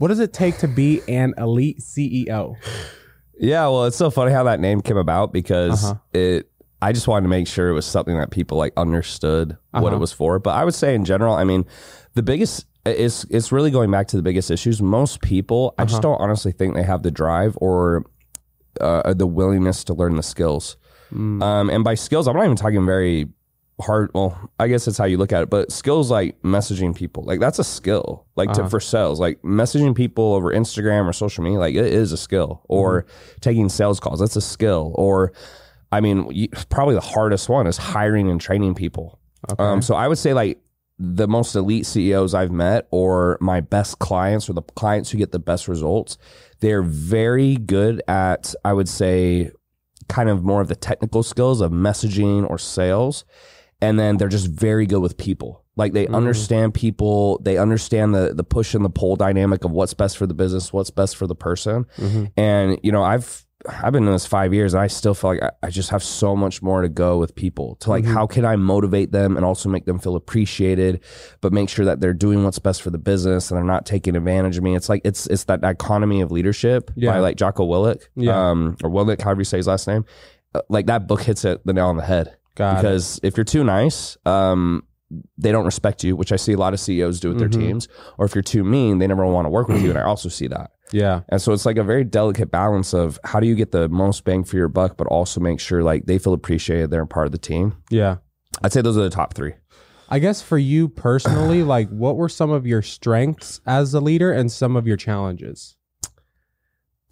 What does it take to be an elite CEO? Yeah, well, it's so funny how that name came about because Uh-huh. it. I just wanted to make sure it was something that people like understood what Uh-huh. it was for. But I would say in general, I mean, the biggest it's it's really going back to the biggest issues. Most people, I Uh-huh. just don't honestly think they have the drive or uh, the willingness to learn the skills. Mm. Um, and by skills, I'm not even talking very hard. Well, I guess that's how you look at it. But skills like messaging people, like that's a skill. Like Uh-huh. for sales, like messaging people over Instagram or social media, like it is a skill. Or Mm-hmm. taking sales calls, that's a skill. Or, I mean, you, probably the hardest one is hiring and training people. Okay. Um, so I would say like the most elite CEOs I've met, or my best clients, or the clients who get the best results, they're very good at, I would say, kind of more of the technical skills of messaging or sales. And then they're just very good with people. Like they Mhm. understand people, they understand the the push and the pull dynamic of what's best for the business, what's best for the person. Mhm. And you know, I've I've been in this five years, and I still feel like I, I just have so much more to go with people. To like, Mhm. how can I motivate them and also make them feel appreciated, but make sure that they're doing what's best for the business and they're not taking advantage of me. It's like it's it's that Dichotomy of leadership Yeah. by like Jocko Willick, Yeah. um, or Willink, however you say his last name. Uh, Like that book hits it the nail on the head Got because if you're too nice, um, they don't respect you, which I see a lot of CEOs do with Mhm. their teams. Or if you're too mean, they never want to work with you, and I also see that. Yeah. And so it's like a very delicate balance of how do you get the most bang for your buck, but also make sure like they feel appreciated, they're a part of the team. Yeah. I'd say those are the top three. I guess for you personally, like what were some of your strengths as a leader and some of your challenges?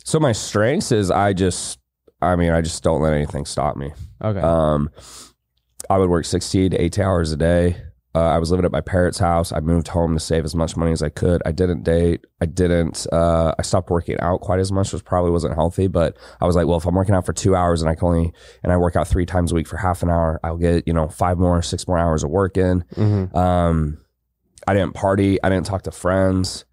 So my strengths is I just, I mean, I just don't let anything stop me. Okay. Um, I would work 16 to 18 hours a day. Uh, I was living at my parents' house. I moved home to save as much money as I could. I didn't date. I didn't. Uh, I stopped working out quite as much, which probably wasn't healthy. But I was like, well, if I'm working out for two hours and I can only and I work out three times a week for half an hour, I'll get you know five more, six more hours of work in. Mhm. Um, I didn't party. I didn't talk to friends.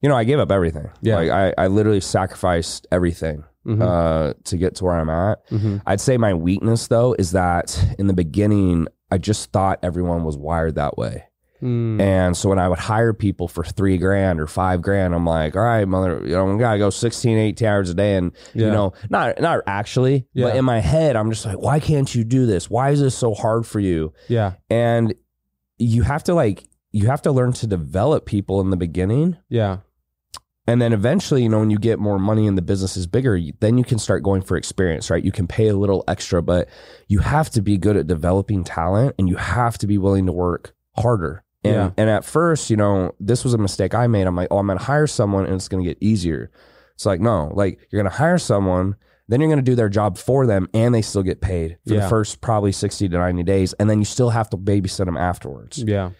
You know, I gave up everything. Yeah. like I, I literally sacrificed everything Mhm. uh, to get to where I'm at. Mhm. I'd say my weakness though is that in the beginning, I just thought everyone was wired that way. Mm. And so when I would hire people for three grand or five grand, I'm like, all right, mother, you know, we gotta go 16, 18 hours a day. And, Yeah. you know, not, not actually, Yeah. but in my head, I'm just like, why can't you do this? Why is this so hard for you? Yeah. And you have to like, you have to learn to develop people in the beginning. Yeah. And then eventually, you know, when you get more money and the business is bigger, you- then you can start going for experience, right? You can pay a little extra, but you have to be good at developing talent and you have to be willing to work harder. And, Yeah. and at first, you know, this was a mistake I made. I'm like, oh, I'm going to hire someone and it's going to get easier. It's like, no, like you're going to hire someone, then you're going to do their job for them and they still get paid for Yeah. the first probably 60 to 90 days. And then you still have to babysit them afterwards. Yeah.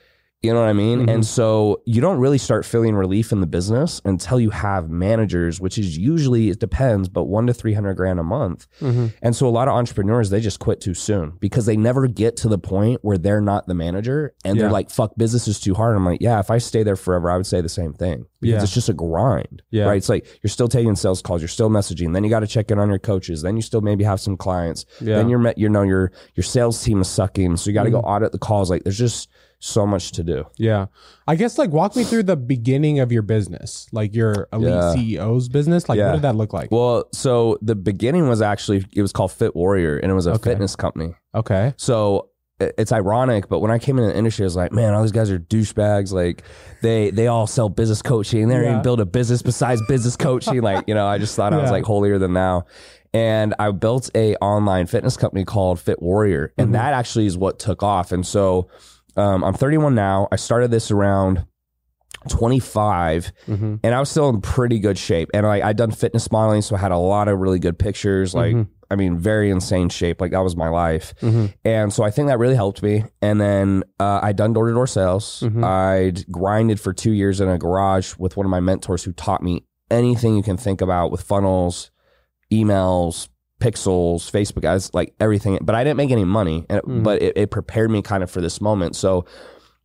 You know what I mean? Mhm. And so you don't really start feeling relief in the business until you have managers, which is usually, it depends, but one to 300 grand a month. Mhm. And so a lot of entrepreneurs, they just quit too soon because they never get to the point where they're not the manager and Yeah. they're like, fuck, business is too hard. I'm like, yeah, if I stay there forever, I would say the same thing because Yeah. it's just a grind, Yeah. right? It's like you're still taking sales calls, you're still messaging, then you got to check in on your coaches, then you still maybe have some clients, Yeah. then you're, met, you know, your, your sales team is sucking. So you got to Mm-hmm. go audit the calls. Like there's just so much to do. Yeah. I guess like walk me through the beginning of your business, like your elite Yeah. CEO's business. Like Yeah. what did that look like? Well, so the beginning was actually it was called Fit Warrior, and it was a Okay. fitness company. Okay. So it's ironic, but when I came in the industry, I was like, man, all these guys are douchebags. Like they they all sell business coaching. They don't Yeah. even build a business besides business coaching. Like you know, I just thought I was like holier than thou. And I built a online fitness company called Fit Warrior, and Mhm. that actually is what took off. And so um, I'm 31 now. I started this around 25 Mm-hmm. and I was still in pretty good shape. And like I'd done fitness modeling, so I had a lot of really good pictures. Like Mhm. I mean, very insane shape. Like that was my life. Mm-hmm. And so I think that really helped me. And then uh, I'd done door to door sales. Mhm. I'd grinded for two years in a garage with one of my mentors who taught me anything you can think about with funnels, emails, pixels, Facebook ads, like everything. But I didn't make any money. And, Mhm. But it, it prepared me kind of for this moment. So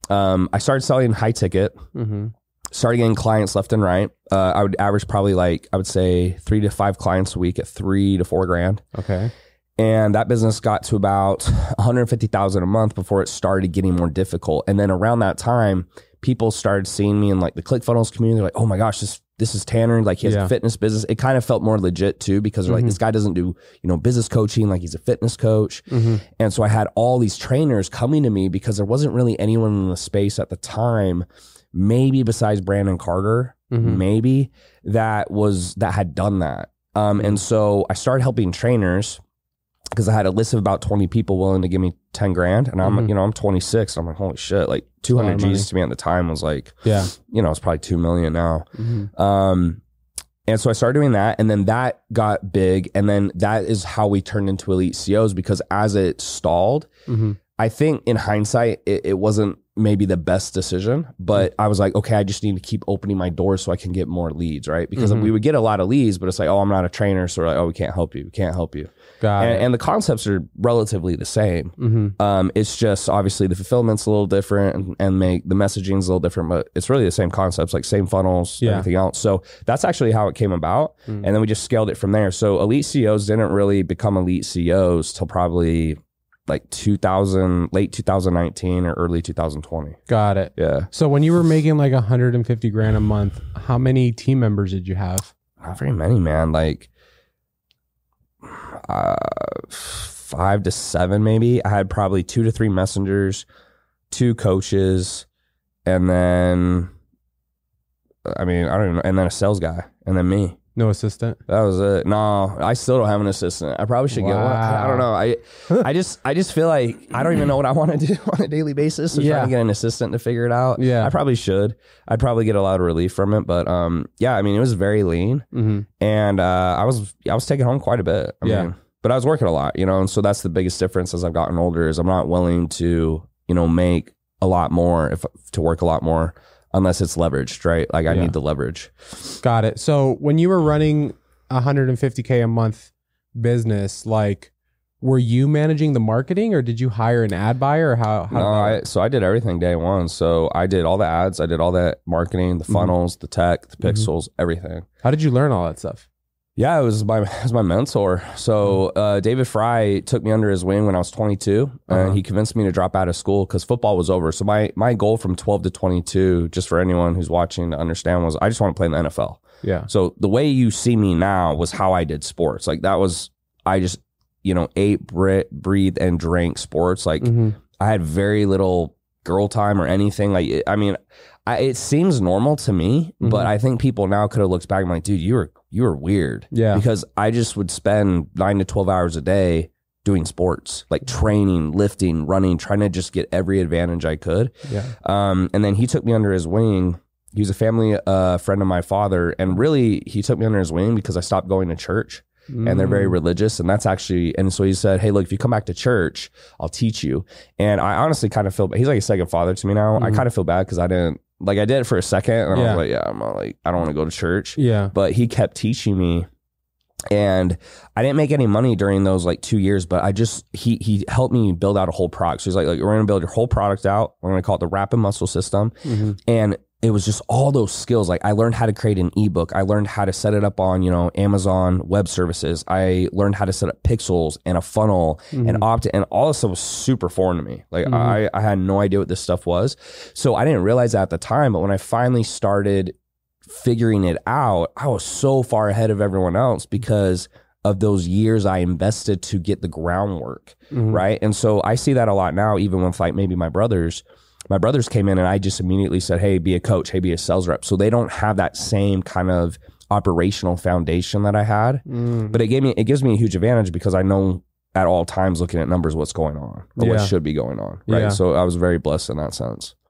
um, I started selling high ticket Mm-hmm. started getting clients left and right. Uh, I would average probably like I would say three to five clients a week at three to four grand, Okay. and that business got to about one hundred fifty thousand a month before it started getting more difficult. And then around that time, people started seeing me in like the ClickFunnels community. They're like, oh my gosh, this this is Tanner, like he has Yeah. a fitness business. It kind of felt more legit too because they're like Mhm. this guy doesn't do you know business coaching, like he's a fitness coach. Mhm. And so I had all these trainers coming to me because there wasn't really anyone in the space at the time, maybe besides Brandon Carter, Mhm. maybe that was that had done that. Um, and so I started helping trainers because I had a list of about 20 people willing to give me 10 grand. And I'm, Mhm. you know, I'm 26. I'm like, holy shit, like 200 of money. G's to me at the time was like, Yeah. you know, it's probably 2 million now. Mhm. Um, and so I started doing that, and then that got big, and then that is how we turned into elite CEOs because as it stalled, Mhm. I think in hindsight, it, it wasn't maybe the best decision, but I was like, okay, I just need to keep opening my doors so I can get more leads, right? Because Mhm. we would get a lot of leads, but it's like, oh, I'm not a trainer, so we're like, oh, we can't help you, we can't help you, Got and, it. and the concepts are relatively the same. Mhm. Um, it's just obviously the fulfillment's a little different and, and make the messaging's a little different, but it's really the same concepts, like same funnels, Yeah. everything else. So that's actually how it came about. Mm. And then we just scaled it from there. So elite CEOs didn't really become elite CEOs till probably like 2000, late 2019 or early 2020. Got it. Yeah. So when you were making like 150 grand a month, how many team members did you have? Not very many, man. Like uh, five to seven, maybe. I had probably two to three messengers, two coaches, and then, I mean, I don't even know, and then a sales guy, and then me. No assistant. That was it. No, I still don't have an assistant. I probably should get one. I, I don't know. I, I just, I just feel like I don't even know what I want to do on a daily basis. So Yeah. trying to get an assistant to figure it out. Yeah. I probably should. I'd probably get a lot of relief from it. But um, yeah, I mean, it was very lean hmm and uh, I was I was taking home quite a bit. I Yeah. mean, but I was working a lot, you know, and so that's the biggest difference as I've gotten older is I'm not willing to you know make a lot more if to work a lot more unless it's leveraged, right? Like I Yeah. need the leverage. Got it. So when you were running 150k a month business, like were you managing the marketing or did you hire an ad buyer or how? how No, I, so I did everything day one. So I did all the ads, I did all that marketing, the Mhm. funnels, the tech, the Mhm. pixels, everything. how did you learn all that stuff? Yeah, it was my it was my mentor. So uh, David Fry took me under his wing when I was 22, Uh-huh. and he convinced me to drop out of school because football was over. So my my goal from 12 to 22, just for anyone who's watching to understand, was I just want to play in the NFL. Yeah. So the way you see me now was how I did sports. Like that was I just you know ate, bre- breathed, and drank sports. Like hmm I had very little girl time or anything. Like, I mean, I, it seems normal to me, but Mhm. I think people now could have looked back and like, dude, you were you were weird Yeah. because I just would spend nine to twelve hours a day doing sports, like training, lifting, running, trying to just get every advantage I could. Yeah. Um, and then he took me under his wing. He was a family uh, friend of my father, and really, he took me under his wing because I stopped going to church and they're very Mm. religious and that's actually and so he said hey look if you come back to church i'll teach you and i honestly kind of feel he's like a second father to me now i Mhm. kind of feel bad because i didn't like i did it for a second and i Yeah. was like yeah i'm not like i don't want to go to church Yeah. but he kept teaching me and I didn't make any money during those like two years, but I just he he helped me build out a whole product. So he's like, like we're gonna build your whole product out. We're gonna call it the Rapid Muscle System, hmm and it was just all those skills. Like I learned how to create an ebook. I learned how to set it up on you know Amazon Web Services. I learned how to set up pixels and a funnel and opt and all this stuff was super foreign to me. Like Mhm. I I had no idea what this stuff was. So I didn't realize that at the time. But when I finally started figuring it out, I was so far ahead of everyone else because of those years I invested to get the groundwork Mhm. right? And so I see that a lot now, even with like maybe my brothers. My brothers came in and I just immediately said, "Hey, be a coach. Hey, be a sales rep." So they don't have that same kind of operational foundation that I had, Mm. but it gave me it gives me a huge advantage because I know at all times looking at numbers what's going on or Yeah. what should be going on, right? Yeah. So I was very blessed in that sense.